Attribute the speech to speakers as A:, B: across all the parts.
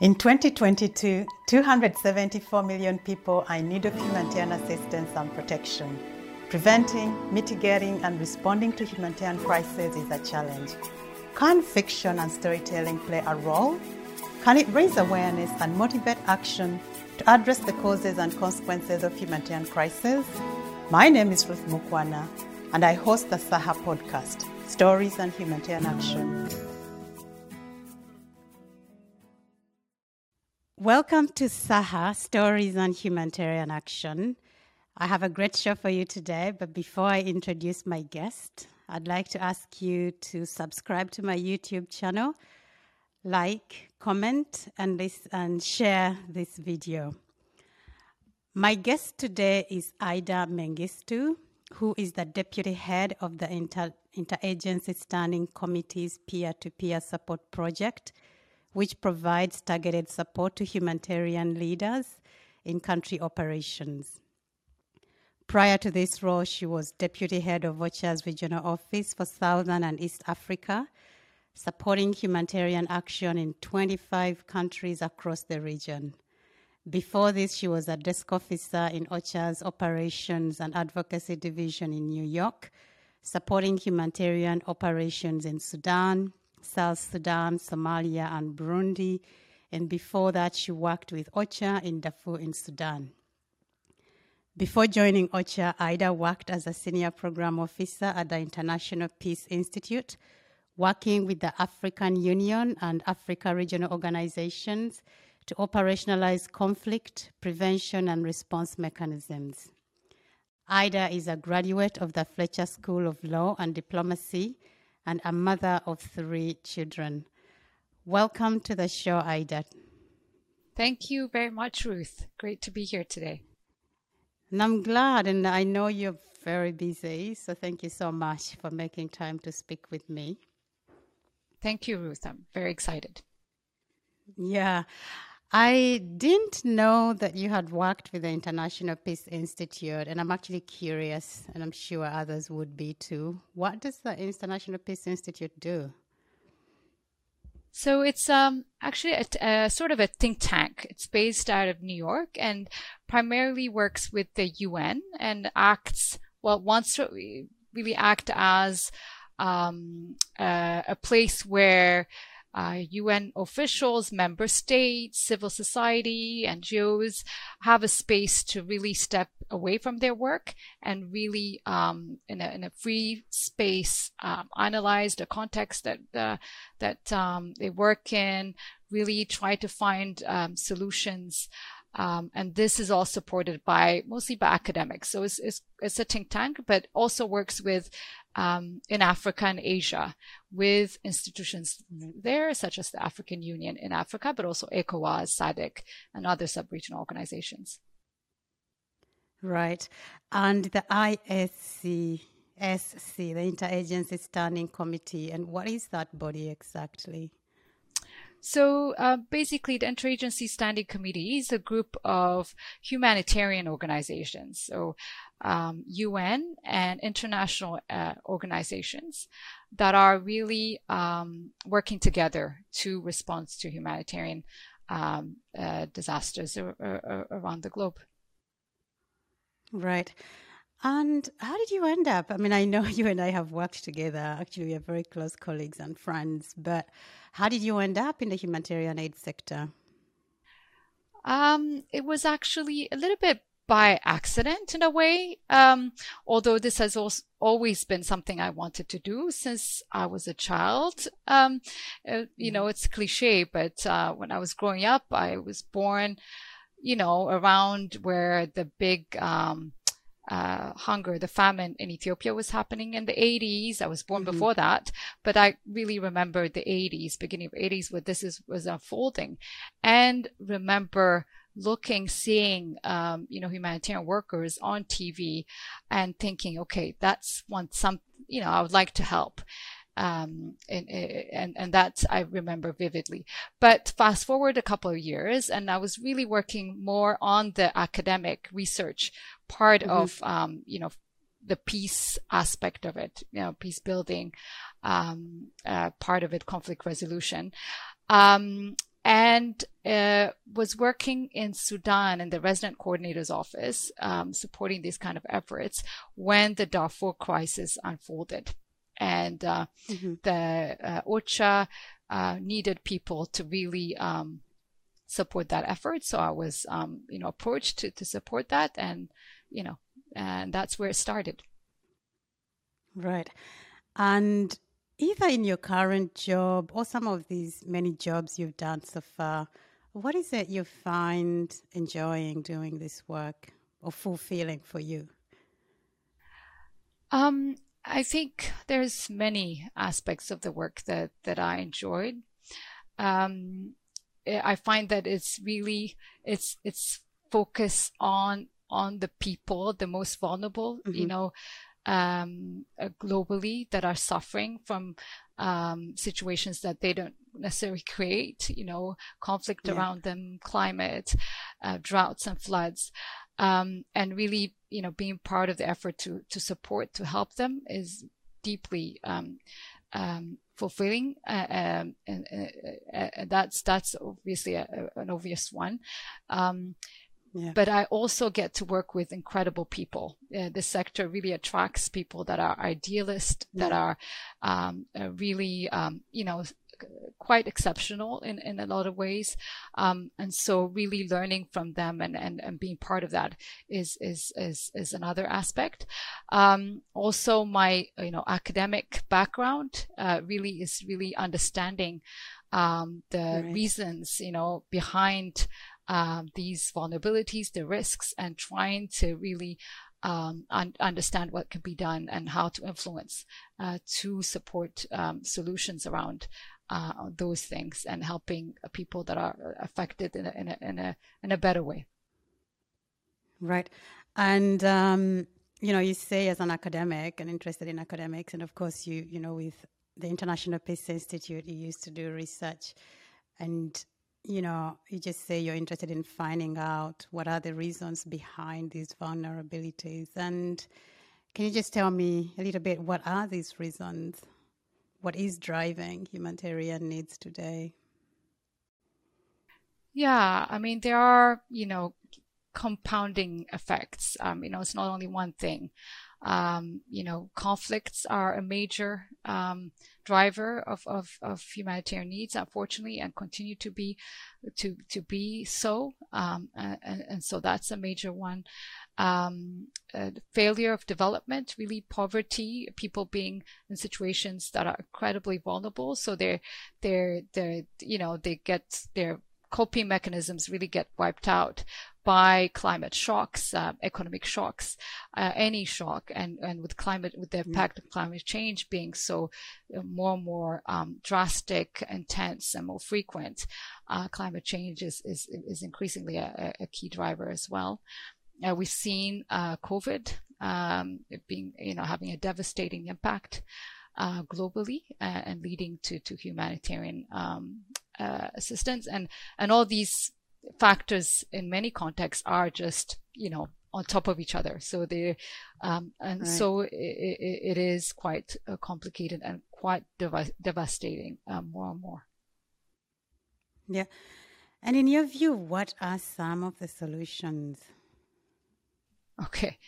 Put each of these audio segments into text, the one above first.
A: In 2022, 274 million people are in need of humanitarian assistance and protection. Preventing, mitigating, and responding to humanitarian crises is a challenge. Can fiction and storytelling play a role? Can it raise awareness and motivate action to address the causes and consequences of humanitarian crises? My name is Ruth Mukwana, and I host the SAHA podcast, Stories and Humanitarian Action. Welcome to Saha Stories on Humanitarian Action. I have a great show for you today, but before I introduce my guest, I'd like to ask you to subscribe to my YouTube channel, like, comment, and, this, and share this video. My guest today is Ida Mengistu, who is the deputy head of the Inter- Interagency Standing Committee's peer to peer support project which provides targeted support to humanitarian leaders in country operations. Prior to this role, she was deputy head of OCHA's regional office for Southern and East Africa, supporting humanitarian action in 25 countries across the region. Before this, she was a desk officer in OCHA's Operations and Advocacy Division in New York, supporting humanitarian operations in Sudan, South Sudan, Somalia, and Burundi. And before that, she worked with OCHA in Darfur in Sudan. Before joining OCHA, Ida worked as a senior program officer at the International Peace Institute, working with the African Union and Africa regional organizations to operationalize conflict prevention and response mechanisms. Ida is a graduate of the Fletcher School of Law and Diplomacy and a mother of three children. Welcome to the show, Ida.
B: Thank you very much, Ruth. Great to be here today.
A: And I'm glad, and I know you're very busy, so thank you so much for making time to speak with me.
B: Thank you, Ruth. I'm very excited.
A: Yeah. I didn't know that you had worked with the International Peace Institute, and I'm actually curious, and I'm sure others would be too. What does the International Peace Institute do?
B: So it's um, actually a, a, sort of a think tank. It's based out of New York and primarily works with the UN and acts, well, wants to really act as um, a place where uh, UN officials, member states, civil society, NGOs have a space to really step away from their work and really, um, in, a, in, a, free space, um, analyze the context that uh, that um, they work in, really try to find um, solutions. Um, and this is all supported by mostly by academics. So it's, it's, it's a think tank, but also works with um, in Africa and Asia with institutions there, such as the African Union in Africa, but also ECOWAS, SADC, and other sub-regional organizations.
A: Right. And the ISC, SC, the Interagency Standing Committee, and what is that body exactly?
B: So uh, basically, the Interagency Standing Committee is a group of humanitarian organizations. So um, UN and international uh, organizations that are really um, working together to respond to humanitarian um, uh, disasters around the globe.
A: Right. And how did you end up? I mean, I know you and I have worked together. Actually, we are very close colleagues and friends. But how did you end up in the humanitarian aid sector?
B: Um, it was actually a little bit by accident in a way. Um, although this has also always been something I wanted to do since I was a child. Um, uh, you know, it's cliche, but uh, when I was growing up, I was born, you know, around where the big um, uh, hunger, the famine in Ethiopia was happening in the 80s. I was born mm-hmm. before that, but I really remember the 80s, beginning of 80s, where this is was unfolding, and remember looking, seeing, um, you know, humanitarian workers on TV and thinking, okay, that's one, some, you know, I would like to help. Um, and, and, and that I remember vividly. But fast forward a couple of years, and I was really working more on the academic research part mm-hmm. of, um, you know, the peace aspect of it, you know, peace building, um, uh, part of it, conflict resolution. Um, and uh, was working in Sudan in the resident coordinator's office, um, supporting these kind of efforts when the Darfur crisis unfolded. And uh, mm-hmm. the uh, OCHA uh, needed people to really um, support that effort. So I was, um, you know, approached to, to support that. And, you know, and that's where it started.
A: Right. And either in your current job or some of these many jobs you've done so far, what is it you find enjoying doing this work or fulfilling for you?
B: Um, I think there's many aspects of the work that that I enjoyed. Um, I find that it's really it's it's focus on on the people, the most vulnerable. Mm-hmm. You know, um, uh, globally that are suffering from um, situations that they don't necessarily create, you know, conflict yeah. around them, climate, uh, droughts and floods. Um, and really, you know, being part of the effort to, to support, to help them is deeply, um, um, fulfilling. Uh, um, and, uh, uh, that's, that's obviously a, a, an obvious one. Yeah. But I also get to work with incredible people. Uh, this sector really attracts people that are idealist, yeah. that are um, uh, really, um, you know, quite exceptional in, in a lot of ways. Um, and so really learning from them and, and, and being part of that is, is, is, is another aspect. Um, also my, you know, academic background, uh, really is really understanding, um, the right. reasons, you know, behind, um, these vulnerabilities, the risks, and trying to really um, un- understand what can be done and how to influence uh, to support um, solutions around uh, those things and helping people that are affected in a, in a, in a, in a better way.
A: Right. And, um, you know, you say as an academic and interested in academics, and of course, you, you know, with the International Peace Institute, you used to do research. And you know, you just say you're interested in finding out what are the reasons behind these vulnerabilities. And can you just tell me a little bit what are these reasons? What is driving humanitarian needs today?
B: Yeah, I mean, there are, you know, compounding effects. Um, you know, it's not only one thing. Um, you know, conflicts are a major um, driver of, of, of, humanitarian needs, unfortunately, and continue to be to to be so. Um, and, and, so that's a major one. Um, uh, failure of development, really poverty, people being in situations that are incredibly vulnerable. So they're they're they're you know they get their coping mechanisms really get wiped out by climate shocks, uh, economic shocks, uh, any shock, and and with climate, with the mm. impact of climate change being so uh, more and more um, drastic, intense, and more frequent, uh, climate change is is, is increasingly a, a, key driver as well. Uh, we've seen uh, COVID um, being, you know, having a devastating impact. Uh, globally and leading to to humanitarian um, uh, assistance. And and all these factors in many contexts are just you know on top of each other. So they um, and right. so it, it, it is quite uh, complicated and quite dev- devastating um, more and more.
A: Yeah. And in your view what are some of the solutions?
B: Okay.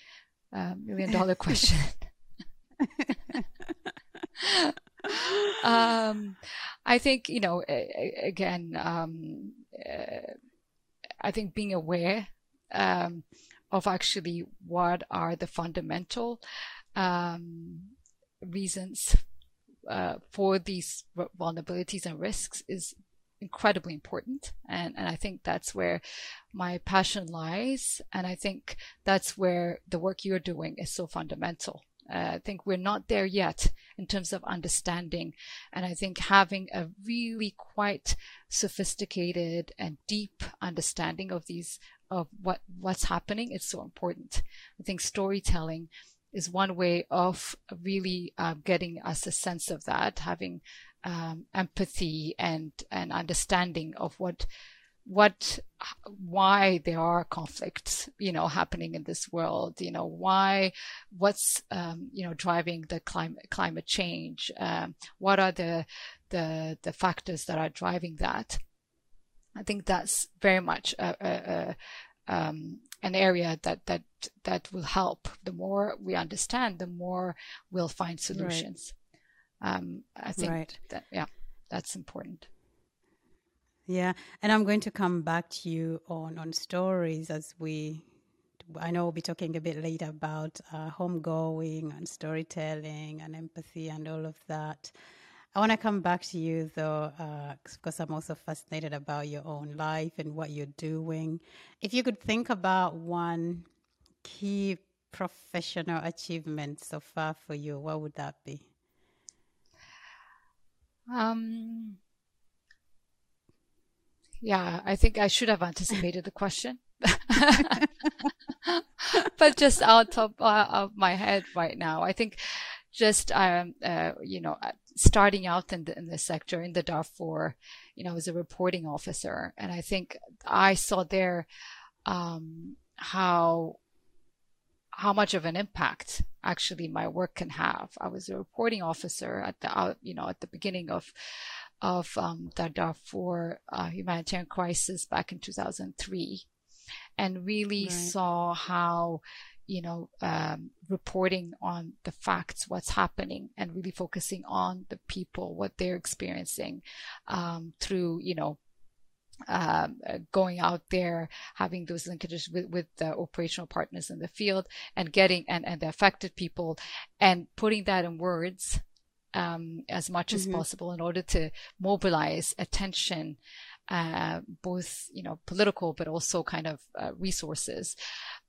B: Uh, million dollar question um, I think you know again. Um, uh, I think being aware um, of actually what are the fundamental um, reasons uh, for these vulnerabilities and risks is incredibly important. And, and I think that's where my passion lies. And I think that's where the work you're doing is so fundamental. Uh, I think we're not there yet in terms of understanding. And I think having a really quite sophisticated and deep understanding of these, of what, what's happening is so important. I think storytelling is one way of really uh, getting us a sense of that, having um, empathy and, and understanding of what what why there are conflicts you know happening in this world you know why what's um, you know driving the climate climate change um, what are the the the factors that are driving that I think that's very much a, a, a um, an area that that that will help. The more we understand, the more we'll find solutions. Right. Um, I think right. that yeah, that's important.
A: Yeah, and I'm going to come back to you on on stories as we. I know we'll be talking a bit later about uh, homegoing and storytelling and empathy and all of that. I want to come back to you though, uh, because I'm also fascinated about your own life and what you're doing. If you could think about one key professional achievement so far for you, what would that be?
B: Um, yeah, I think I should have anticipated the question. but just out of, uh, of my head right now, I think just um, uh, you know starting out in the in the sector in the Darfur, you know, as a reporting officer, and I think I saw there um, how how much of an impact actually my work can have. I was a reporting officer at the you know at the beginning of of um, the Darfur uh, humanitarian crisis back in 2003, and really right. saw how you know, um, reporting on the facts, what's happening, and really focusing on the people, what they're experiencing um, through, you know, um, going out there, having those linkages with, with the operational partners in the field, and getting and, and the affected people, and putting that in words um, as much mm-hmm. as possible in order to mobilize attention uh, both you know political but also kind of uh, resources.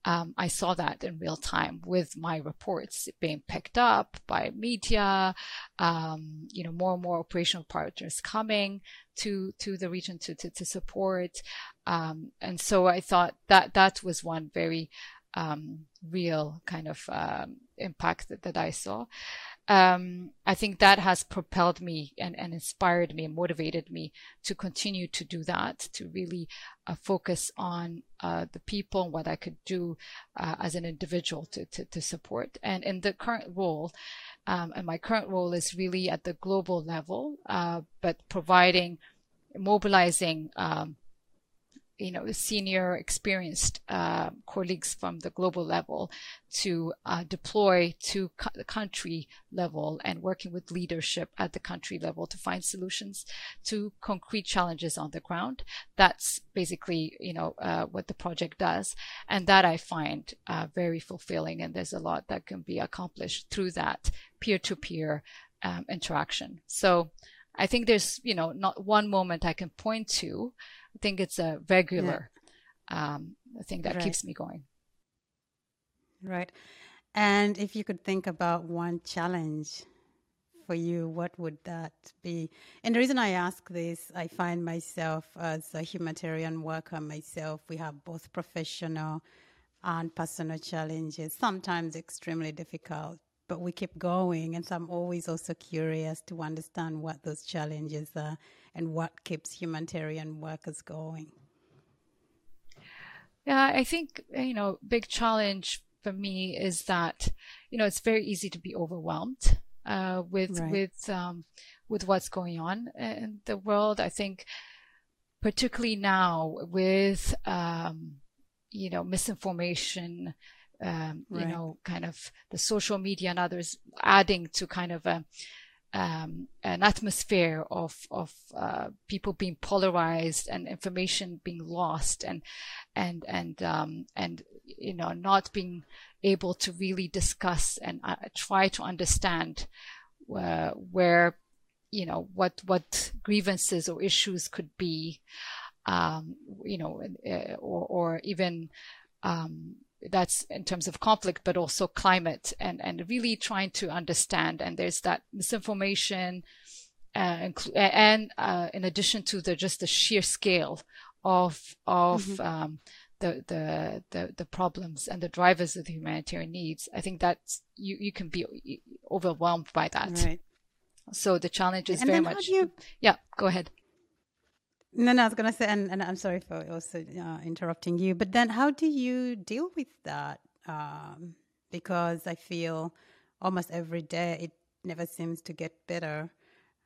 B: Um, I saw that in real time with my reports being picked up by media, um, you know, more and more operational partners coming to to the region to to, to support, um, and so I thought that that was one very um, real kind of um, impact that, that I saw um, I think that has propelled me and, and, inspired me and motivated me to continue to do that, to really uh, focus on uh, the people and what I could do uh, as an individual to, to, to, support. And in the current role, um, and my current role is really at the global level, uh, but providing, mobilizing um, you know, senior experienced uh, colleagues from the global level to uh, deploy to co- the country level and working with leadership at the country level to find solutions to concrete challenges on the ground. That's basically, you know, uh, what the project does. And that I find uh, very fulfilling. And there's a lot that can be accomplished through that peer to peer interaction. So I think there's, you know, not one moment I can point to I think it's a regular yeah. um, thing that right. keeps me going.
A: Right. And if you could think about one challenge for you, what would that be? And the reason I ask this, I find myself as a humanitarian worker myself, we have both professional and personal challenges, sometimes extremely difficult, but we keep going. And so I'm always also curious to understand what those challenges are and what keeps humanitarian workers going?
B: Yeah, I think, you know, big challenge for me is that, you know, it's very easy to be overwhelmed uh, with right. with um, with what's going on in the world. I think, particularly now with um, you know misinformation, um, right. you know, kind of the social media and others adding to kind of a um, an atmosphere of of uh, people being polarized and information being lost and and and um, and you know not being able to really discuss and uh, try to understand uh, where you know what what grievances or issues could be um, you know uh, or or even um, that's in terms of conflict, but also climate and, and really trying to understand. And there's that misinformation, uh, and uh, in addition to the just the sheer scale of of mm-hmm. um, the, the the the problems and the drivers of the humanitarian needs, I think that you you can be overwhelmed by that. Right. So the challenge is and very much. You... Yeah, go ahead.
A: No, no, I was going to say, and, and I'm sorry for also uh, interrupting you, but then how do you deal with that? Um, because I feel almost every day it never seems to get better.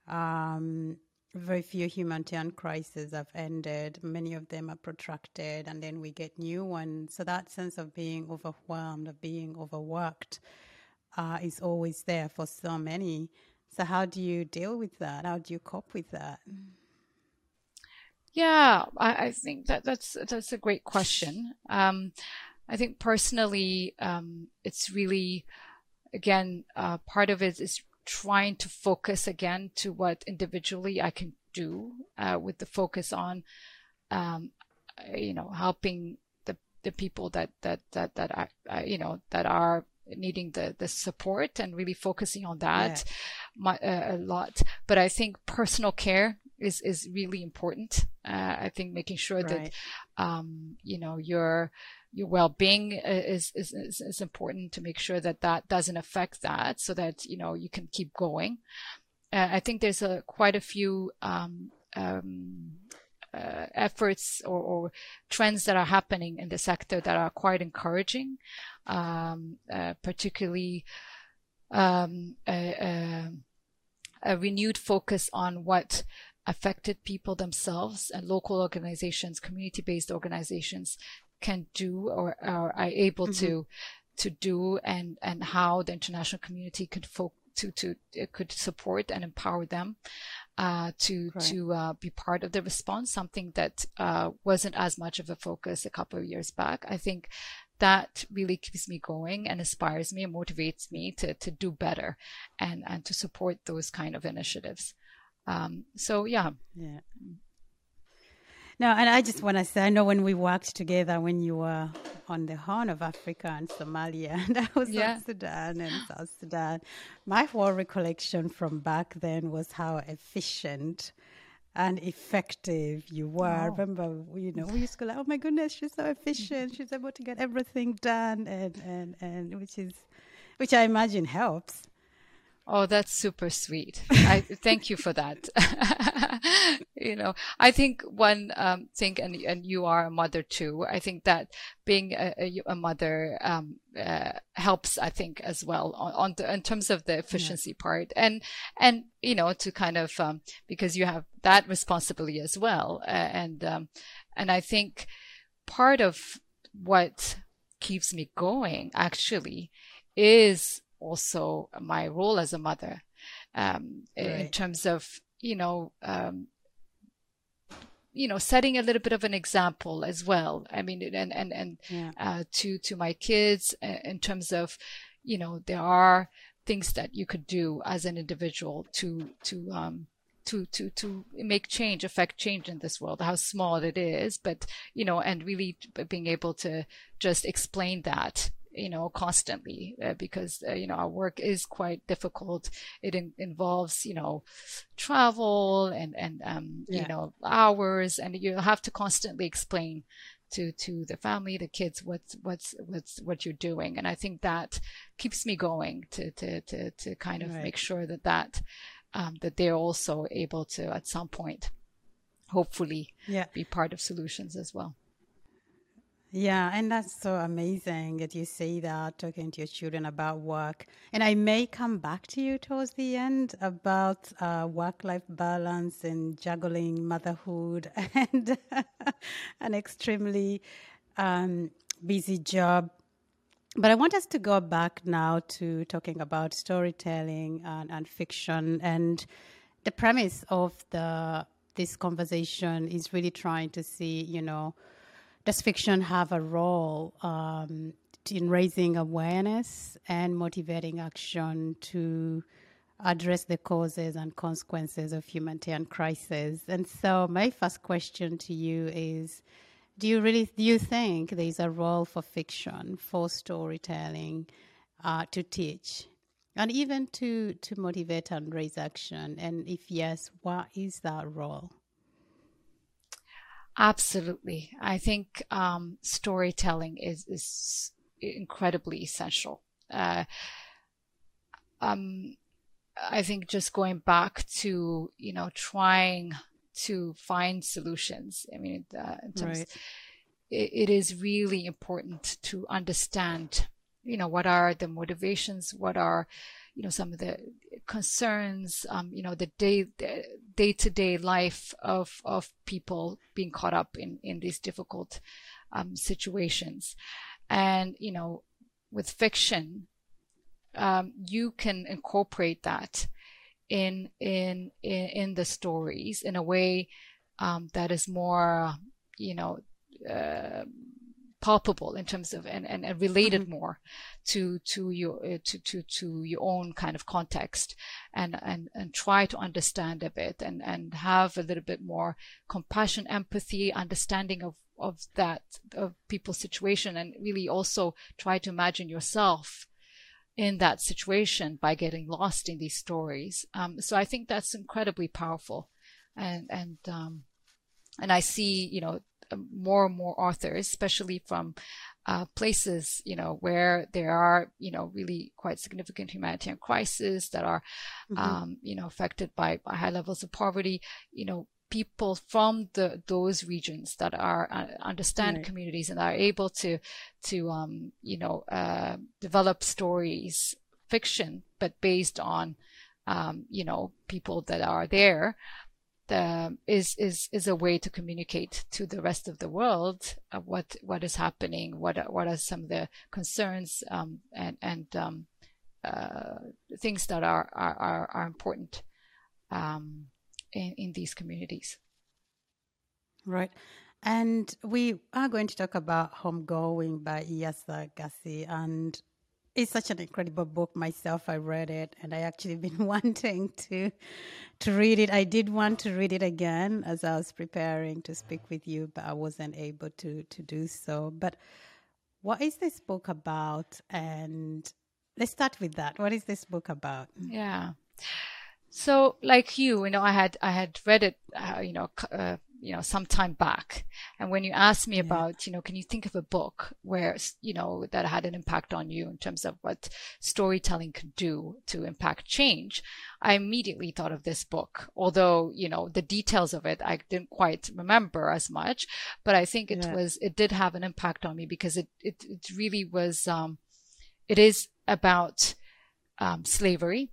A: Um, very few humanitarian crises have ended. Many of them are protracted, and then we get new ones. So that sense of being overwhelmed, of being overworked, uh, is always there for so many. So how do you deal with that? How do you cope with that?
B: Yeah, I, I think that that's that's a great question. Um, I think personally, um, it's really, again, uh, part of it is trying to focus again to what individually I can do uh, with the focus on, um, you know, helping the, the people that, that, that, that are, uh, you know, that are needing the, the support and really focusing on that yeah. my, uh, a lot. But I think personal care is, is really important. Uh, I think making sure right. that, um, you know, you're, your well-being is, is, is, is important to make sure that that doesn't affect that so that, you know, you can keep going. Uh, I think there's a quite a few, um, um, uh, efforts or, or, trends that are happening in the sector that are quite encouraging, um, uh, particularly um, a, a, a, renewed focus on what affected people themselves and local organizations, community-based organizations can do or, or are able mm-hmm. to to do and and how the international community could fo- to to could support and empower them uh, to right. to uh, be part of the response. Something that uh, wasn't as much of a focus a couple of years back. I think that really keeps me going and inspires me and motivates me to to do better and and to support those kind of initiatives. Um, so yeah.
A: Yeah. No, and I just want to say, I know when we worked together when you were on the Horn of Africa and Somalia, and I was yeah. South Sudan and South Sudan. My whole recollection from back then was how efficient and effective you were. Oh. Remember, you know, we used to go like, "Oh my goodness, she's so efficient. She's able to get everything done," and and and which is, which I imagine helps.
B: Oh, that's super sweet. I thank you for that. you know, I think one um, thing, and and you are a mother too. I think that being a, a, mother um, uh, helps. I think as well on, on the, in terms of the efficiency yeah. part, and and you know to kind of um, because you have that responsibility as well, uh, and um, and I think part of what keeps me going actually is also my role as a mother um, right. in terms of you know um, you know setting a little bit of an example as well i mean and and and yeah. uh, to to my kids uh, in terms of you know there are things that you could do as an individual to to um to to to make change affect change in this world how small it is but you know and really being able to just explain that you know, constantly uh, because, uh, you know, our work is quite difficult. It in- involves, you know, travel and, and, um, yeah. you know, hours and you have to constantly explain to, to the family, the kids, what's, what's, what's, what you're doing. And I think that keeps me going to, to, to, to kind of right. make sure that that, um, that they're also able to at some point, hopefully yeah. be part of solutions as well.
A: Yeah, and that's so amazing that you say that, talking to your children about work. And I may come back to you towards the end about uh, work life balance and juggling motherhood and an extremely um, busy job. But I want us to go back now to talking about storytelling and, and fiction. And the premise of the this conversation is really trying to see, you know, does fiction have a role um, in raising awareness and motivating action to address the causes and consequences of humanitarian crisis? And so, my first question to you is: Do you really do you think there is a role for fiction, for storytelling, uh, to teach, and even to to motivate and raise action? And if yes, what is that role?
B: Absolutely. I think um, storytelling is, is incredibly essential. Uh, um, I think just going back to, you know, trying to find solutions. I mean, uh, in terms, right. it, it is really important to understand, you know, what are the motivations, what are, you know, some of the concerns, um, you know, the day, the, day to day life of of people being caught up in in these difficult um, situations, and you know, with fiction, um, you can incorporate that in in in, in the stories in a way um, that is more, you know. Uh, palpable in terms of and, and, and related mm-hmm. more to to your uh, to, to to your own kind of context and and and try to understand a bit and and have a little bit more compassion empathy understanding of of that of people's situation and really also try to imagine yourself in that situation by getting lost in these stories um, so i think that's incredibly powerful and and um, and i see you know more and more authors, especially from uh, places, you know, where there are, you know, really quite significant humanitarian crises that are, mm-hmm. um, you know, affected by, by high levels of poverty, you know, people from the those regions that are uh, understand right. communities and are able to to um, you know uh, develop stories fiction but based on um, you know people that are there the, is is is a way to communicate to the rest of the world uh, what what is happening, what what are some of the concerns um, and and um, uh, things that are are are, important um, in in these communities.
A: Right. And we are going to talk about Homegoing by Yaa Gyasi. And it's such an incredible book myself. I read it and I actually been wanting to to read it. I did want to read it again as I was preparing to speak with you, but I wasn't able to to do so. But what is this book about? And let's start with that. What is this book about?
B: Yeah. So, like you, you know, I had I had read it, uh, you know, uh, you know, some time back. And when you asked me yeah. about, you know, can you think of a book where, you know, that had an impact on you in terms of what storytelling could do to impact change, I immediately thought of this book. Although, you know, the details of it, I didn't quite remember as much, but I think it yeah. was, it did have an impact on me because it, it, it really was, um, it is about, um, slavery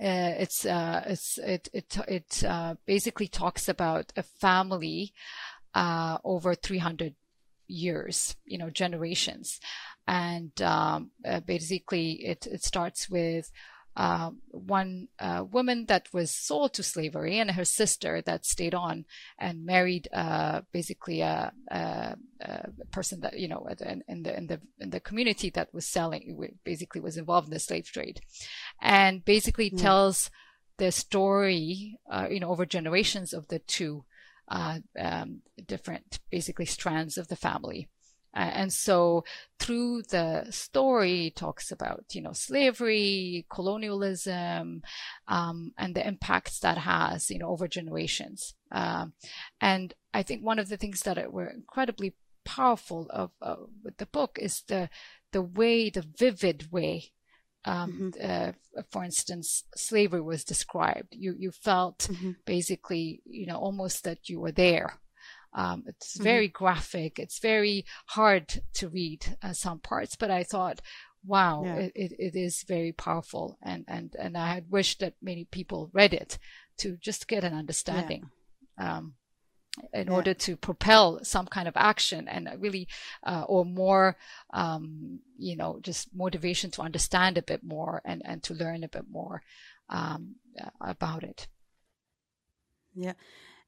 B: uh, it's uh, it's it it it uh, basically talks about a family uh, over 300 years, you know, generations, and um, uh, basically it it starts with uh, one uh, woman that was sold to slavery and her sister that stayed on and married uh, basically a, a, a, person that you know in, in, the in the in the community that was selling basically was involved in the slave trade and basically mm. tells the story uh, you know over generations of the two uh, um, different basically strands of the family and so through the story talks about you know slavery colonialism um, and the impacts that has you know over generations um, and i think one of the things that were incredibly powerful of uh, with the book is the the way the vivid way um, mm-hmm. uh, for instance, slavery was described. You you felt mm-hmm. basically, you know, almost that you were there. Um, it's mm-hmm. very graphic. It's very hard to read uh, some parts, but I thought, wow, yeah. it, it, it is very powerful. And, and, and I had wished that many people read it to just get an understanding. Yeah. Um, in yeah. order to propel some kind of action and really uh, or more um, you know just motivation to understand a bit more and and to learn a bit more um, about it
A: yeah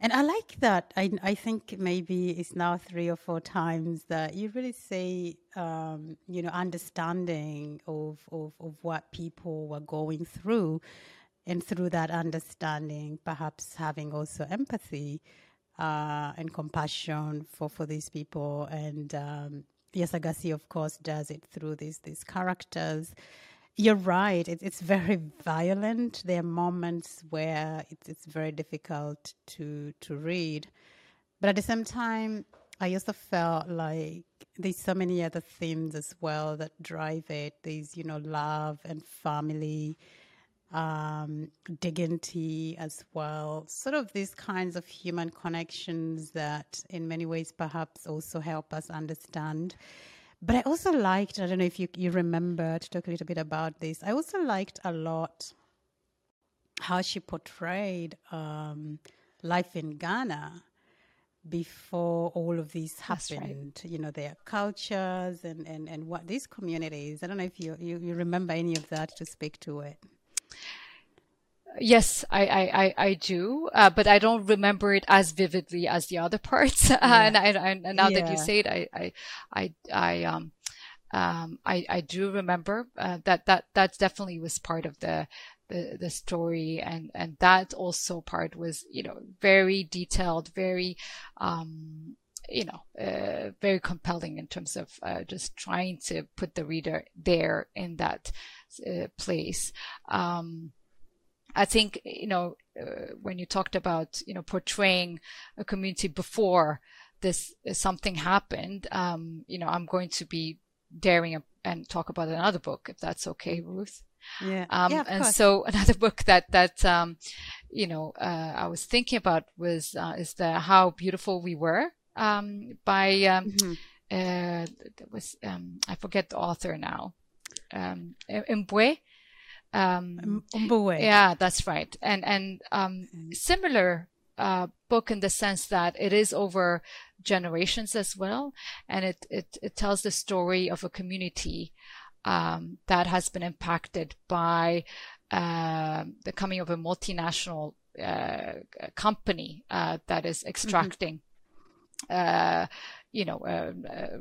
A: and I like that. I, I think maybe it's now three or four times that you really say, um, you know, understanding of, of, of what people were going through. And through that understanding, perhaps having also empathy uh, and compassion for, for ththese people. And um, Yaa Gyasi, of course, does it through these, these characters you're right. It, it's very violent. There are moments where it's, it's very difficult to to read, but at the same time, I also felt like there's so many other themes as well that drive it. There's you know love and family, um, dignity as well. Sort of these kinds of human connections that, in many ways, perhaps also help us understand but I also liked, I don't know if you, you remember to talk a little bit about this. I also liked a lot how she portrayed um, life in Ghana before all of this happened. Right. You know, their cultures and, and, and what these communities. I don't know if you, you, you remember any of that to speak to it.
B: Yes, I, I, I, do, uh, but I don't remember it as vividly as the other parts. Yeah. and, I, and now yeah. that you say it, I, I, I, I um, um, I, I do remember uh, that that that definitely was part of the the, the story and and that also part was you know very detailed very um, you know uh, very compelling in terms of uh, just trying to put the reader there in that uh, place um, I think you know uh, when you talked about you know portraying a community before this something happened um, you know I'm going to be daring and talk about another book if that's okay Ruth
A: yeah. Um, yeah,
B: and course. so another book that, that, um, you know, uh, I was thinking about was, uh, is the How Beautiful We Were, um, by, um, mm-hmm. uh, was, um, I forget the author now, um, Mbue.
A: Um.
B: Yeah, that's right. And, and, um, mm-hmm. similar, uh, book in the sense that it is over generations as well. And it, it, it tells the story of a community, um, that has been impacted by uh, the coming of a multinational uh, company uh, that is mm-hmm. extracting. Mm-hmm. You know, uh,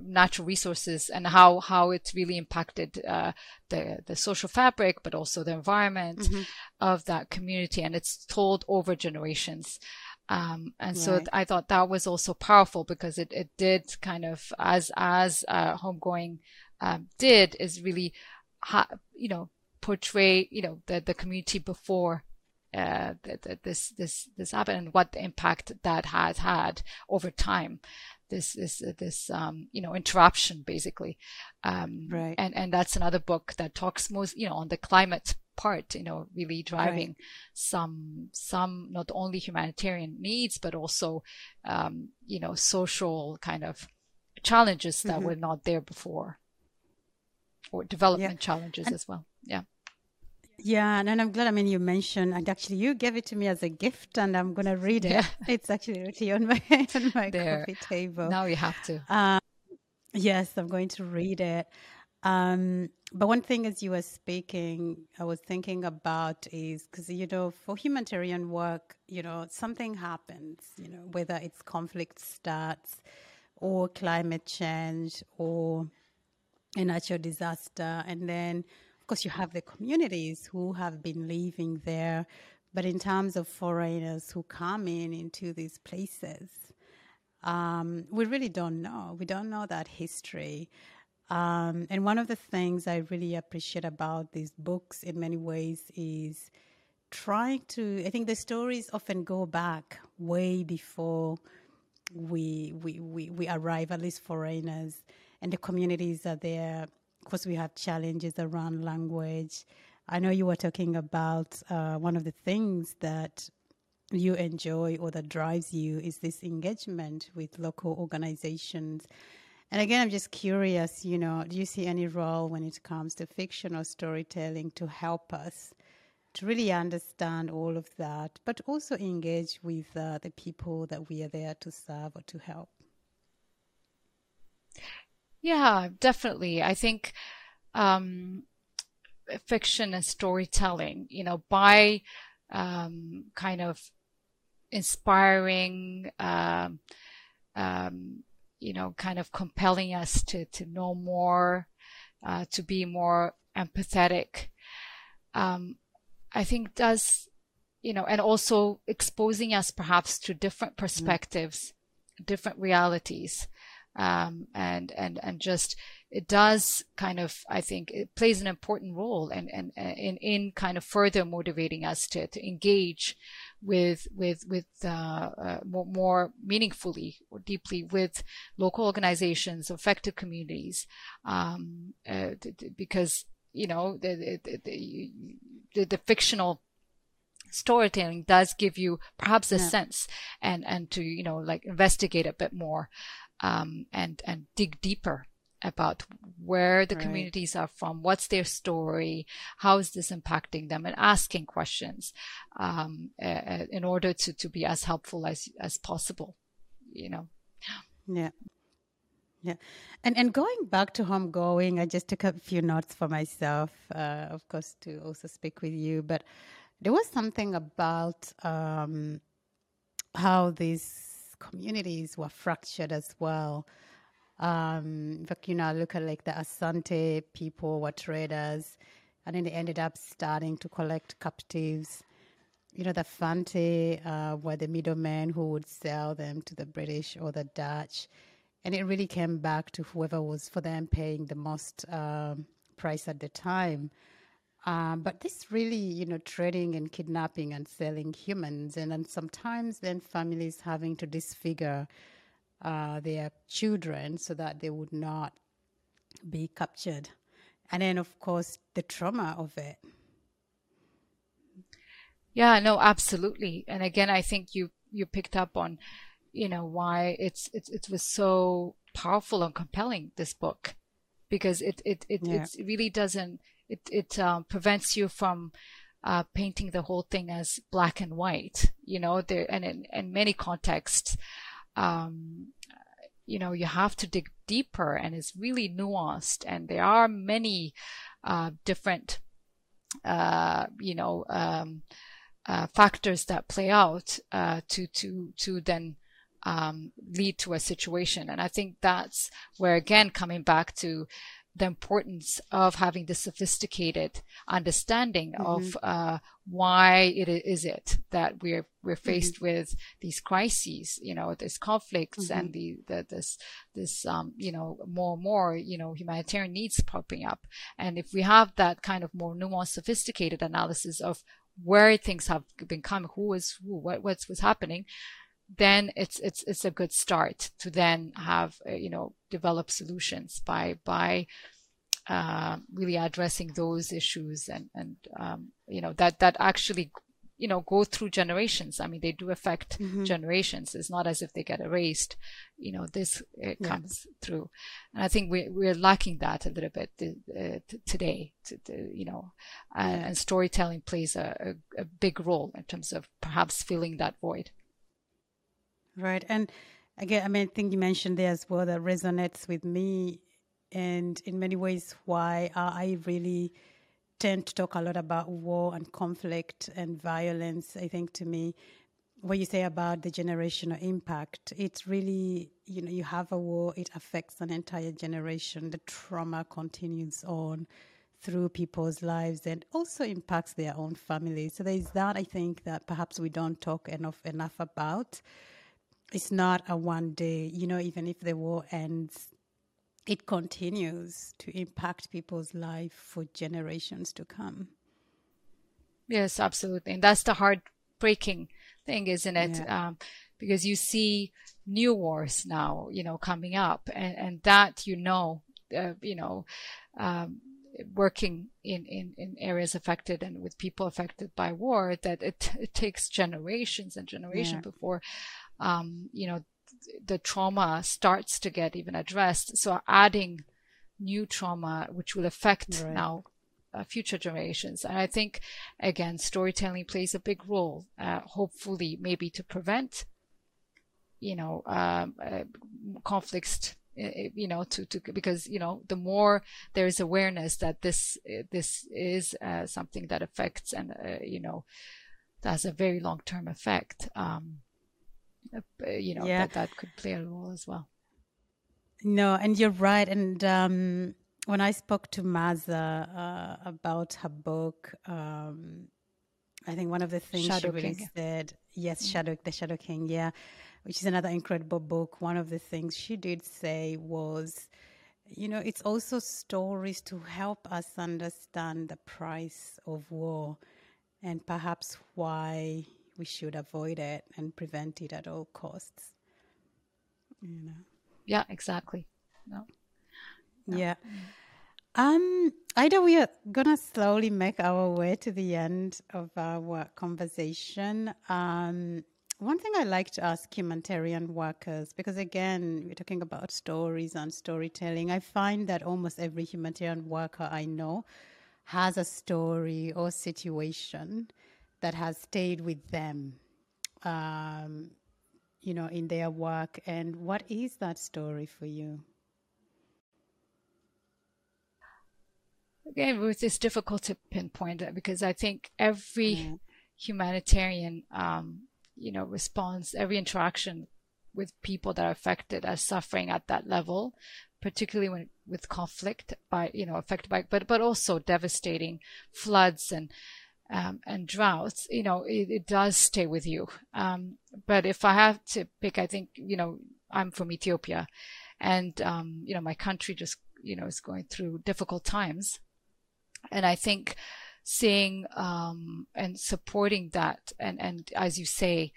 B: natural resources and how how it's really impacted the the social fabric, but also the environment mm-hmm. of that community, and it's told over generations. Um, and right. so I thought that was also powerful because it, it did kind of as as uh, homegoing um, did is really, ha- you know, portray, you know, the, the community before uh, the, the, this this this happened and what the impact that has had over time. This this this um, you know interruption basically, um,
A: right?
B: And and that's another book that talks most you know on the climate part. You know, really driving right. some some not only humanitarian needs but also um, you know social kind of challenges that mm-hmm. were not there before or development yeah. challenges and, as well. Yeah.
A: Yeah, and I'm glad. I mean, you mentioned, and actually, you gave it to me as a gift, and I'm gonna read it. Yeah. It's actually really on my on my there. coffee table.
B: Now you have to.
A: Um, yes, I'm going to read it. Um, but one thing, as you were speaking, I was thinking about is because you know, for humanitarian work, you know, something happens. You know, whether it's conflict starts, or climate change, or a natural disaster. And then, course, you have the communities who have been living there. But in terms of foreigners who come in into these places, um, we really don't know. We don't know that history. Um, and one of the things I really appreciate about these books in many ways is trying to, I think the stories often go back way before we, we, we, we arrive, at least foreigners and the communities are there. Course, we have challenges around language. I know you were talking about uh, one of the things that you enjoy or that drives you is this engagement with local organizations. And again, I'm just curious, you know, do you see any role when it comes to fiction or storytelling to help us to really understand all of that, but also engage with uh, the people that we are there to serve or to help?
B: Yeah, definitely. I think um, fiction and storytelling, you know, by um, kind of inspiring, um, um, you know, kind of compelling us to, to know more, uh, to be more empathetic. Um, I think does, you know, and also exposing us perhaps to different mm. perspectives, mm. different realities um, and and and just it does kind of I think it plays an important role and and in in kind of further motivating us to to engage with with with uh, uh, more, more, meaningfully or deeply with local organizations, affected communities, um, uh, because you know the the, the, the, the fictional storytelling does give you perhaps a yeah. sense and and to you know like investigate a bit more um, and and dig deeper about where the right. communities are from, what's their story, how is this impacting them, and asking questions um, uh, in order to, to be as helpful as as possible. You know.
A: Yeah. Yeah, and and going back to homegoing, I just took a few notes for myself, uh, of course, to also speak with you. But there was something about um, how these communities were fractured as well. Um, you know, look at like the Asante people were traders, and then they ended up starting to collect captives. You know, the Fante uh, were the middlemen who would sell them to the British or the Dutch, and it really came back to whoever was for them paying the most um, price at the time. Um, but this really, you know, trading and kidnapping and selling humans, and then sometimes then families having to disfigure uh, their children so that they would not be captured. And then, of course, the trauma of it.
B: Yeah, no, absolutely. And again, I think you you picked up on, you know, why it's it's it was so powerful and compelling this book, because it it it, yeah. it really doesn't it it um, prevents you from uh, painting the whole thing as black and white. You know, there and in, in many contexts, um, you know, you have to dig deeper, and it's really nuanced. And there are many uh, different, uh, you know, um, uh, factors that play out uh, to to to then. Um, lead to a situation. And I think that's where, again, coming back to the importance of having the sophisticated understanding mm-hmm. of uh, why it is it that we're we're mm-hmm. faced mm-hmm. with these crises, you know, these conflicts mm-hmm. and the, the this this um, you know more and more you know humanitarian needs popping up, and if we have that kind of more nuanced, sophisticated analysis of where things have been coming, who is who, what what's what's happening, then it's it's it's a good start to then have uh, you know develop solutions by by uh, really addressing those issues and and um, you know that that actually you know go through generations. I mean they do affect mm-hmm. generations. It's not as if they get erased. You know this it comes yeah. through. And i think we, we're lacking that a little bit uh, t- today to, to, you know uh, and storytelling plays a, a, a, big role in terms of perhaps filling that void
A: Right. And again, I mean, I think you mentioned there as well that resonates with me. And in many ways, why I really tend to talk a lot about war and conflict and violence. I think to me, what you say about the generational impact, it's really, you know, you have a war, it affects an entire generation. The trauma continues on through people's lives and also impacts their own families. So there's that I think that perhaps we don't talk enough enough about it's not a one day, you know, even if the war ends, it continues to impact people's life for generations to come.
B: Yes, absolutely. And that's the heartbreaking thing, isn't it? Yeah. Um, because you see new wars now, you know, coming up and, and that, you know, uh, you know, um, working in, in, in areas affected and with people affected by war that it, it takes generations and generations yeah. before um, you know, the trauma starts to get even addressed. So adding new trauma, which will affect right. now uh, future generations. And I think, again, storytelling plays a big role, uh, hopefully, maybe to prevent, you know, um, uh, conflicts. Uh, uh, you know, to, to because you know, the more there is awareness that this uh, this is something that affects and you know, has a very long term effect. Um, you know yeah. that that could play a role as well.
A: No, and you're right. And um, when I spoke to Maaza uh, about her book, um, I think one of the things Shadow she really King. said, yes, mm. Shadow, the Shadow King, yeah, which is another incredible book. One of the things she did say was, you know, it's also stories to help us understand the price of war and perhaps why we should avoid it and prevent it at all costs. You know.
B: Yeah, exactly. No.
A: no. Yeah. Um, Ida, we are gonna slowly make our way to the end of our conversation. Um, one thing I like to ask humanitarian workers, because again, we're talking about stories and storytelling. I find that almost every humanitarian worker I know has a story or situation that has stayed with them, um, you know, in their work. And what is that story for you?
B: Again, Ruth, it's difficult to pinpoint that because I think every yeah. humanitarian um, you know, response, every interaction with people that are affected as suffering at that level, particularly when with conflict by, you know, affected by, but, but also devastating floods and, um, and droughts, you know, it, it does stay with you. Um, but if I have to pick, I think, you know, I'm from Ethiopia and, um, you know, my country just, you know, is going through difficult times. And I think, seeing um, and supporting that and and as you say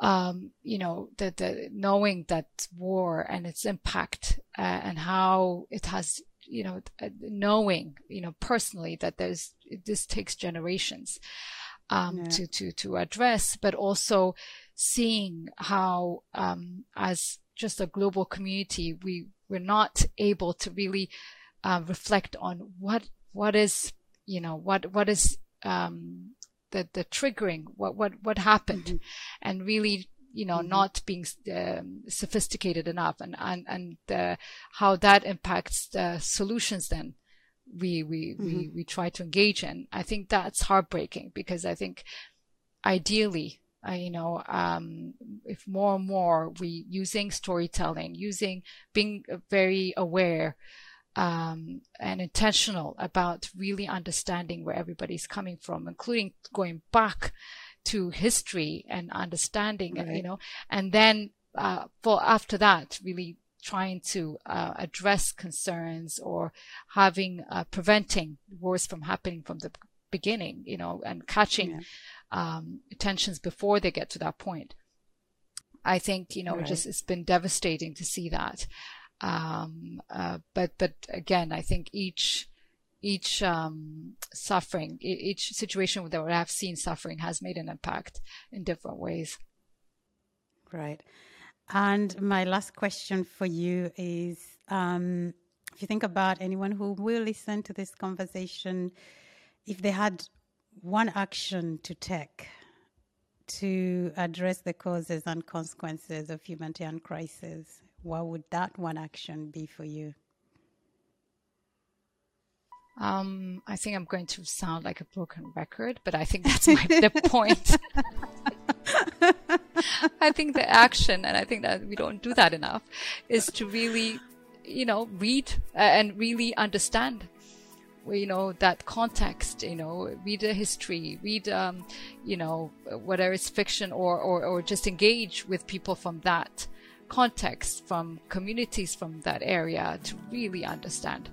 B: um, you know the, the knowing that war and its impact uh, and how it has you know uh, knowing you know personally that there's this takes generations um, yeah. to to to address but also seeing how um, as just a global community we we're not able to really uh, reflect on what what is you know what what is um, the the triggering what what what happened mm-hmm. and really you know mm-hmm. not being um, sophisticated enough and and and uh, how that impacts the solutions then we we, mm-hmm. we we try to engage in i think that's heartbreaking because i think ideally uh, you know um, if more and more we using storytelling using being very aware um, and intentional about really understanding where everybody's coming from, including going back to history and understanding, right. you know, and then uh, for after that, really trying to uh, address concerns or having uh, preventing wars from happening from the beginning, you know, and catching yeah. um, tensions before they get to that point. I think you know, right. just it's been devastating to see that. Um, uh, but but again, I think each each um, suffering, each situation that I've seen suffering has made an impact in different ways.
A: Right. And my last question for you is um, if you think about anyone who will listen to this conversation, if they had one action to take to address the causes and consequences of humanitarian crisis, what would that one action be for you?
B: Um, I think I'm going to sound like a broken record, but I think that's my, the point. I think the action, and I think that we don't do that enough, is to really, you know, read uh, and really understand, you know, that context. You know, read the history, read, um, you know, whether it's fiction or, or or just engage with people from that context from communities from that area to really understand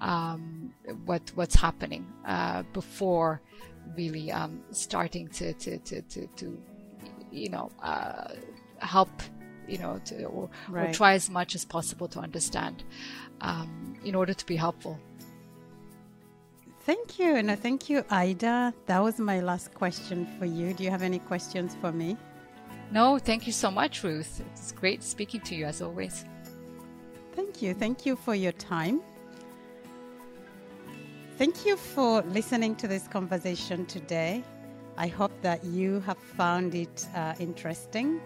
B: um, what what's happening uh, before really um, starting to, to, to, to, to you know uh, help you know to, or, right. or, try as much as possible to understand um, in order to be helpful
A: Thank you. And thank you, Ida. That was my last question for you. Do you have any questions for me?
B: No, thank you so much, Ruth. It's great speaking to you as always.
A: Thank you. Thank you for your time. Thank you for listening to this conversation today. I hope that you have found it uh, interesting.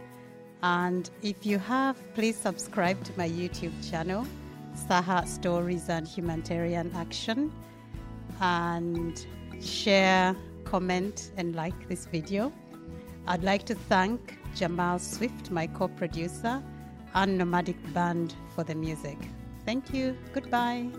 A: And if you have, please subscribe to my YouTube channel, Saha Stories and Humanitarian Action, and share, comment, and like this video. I'd like to thank Jamal Swift, my co producer, and Nomadic Band for the music. Thank you. Goodbye.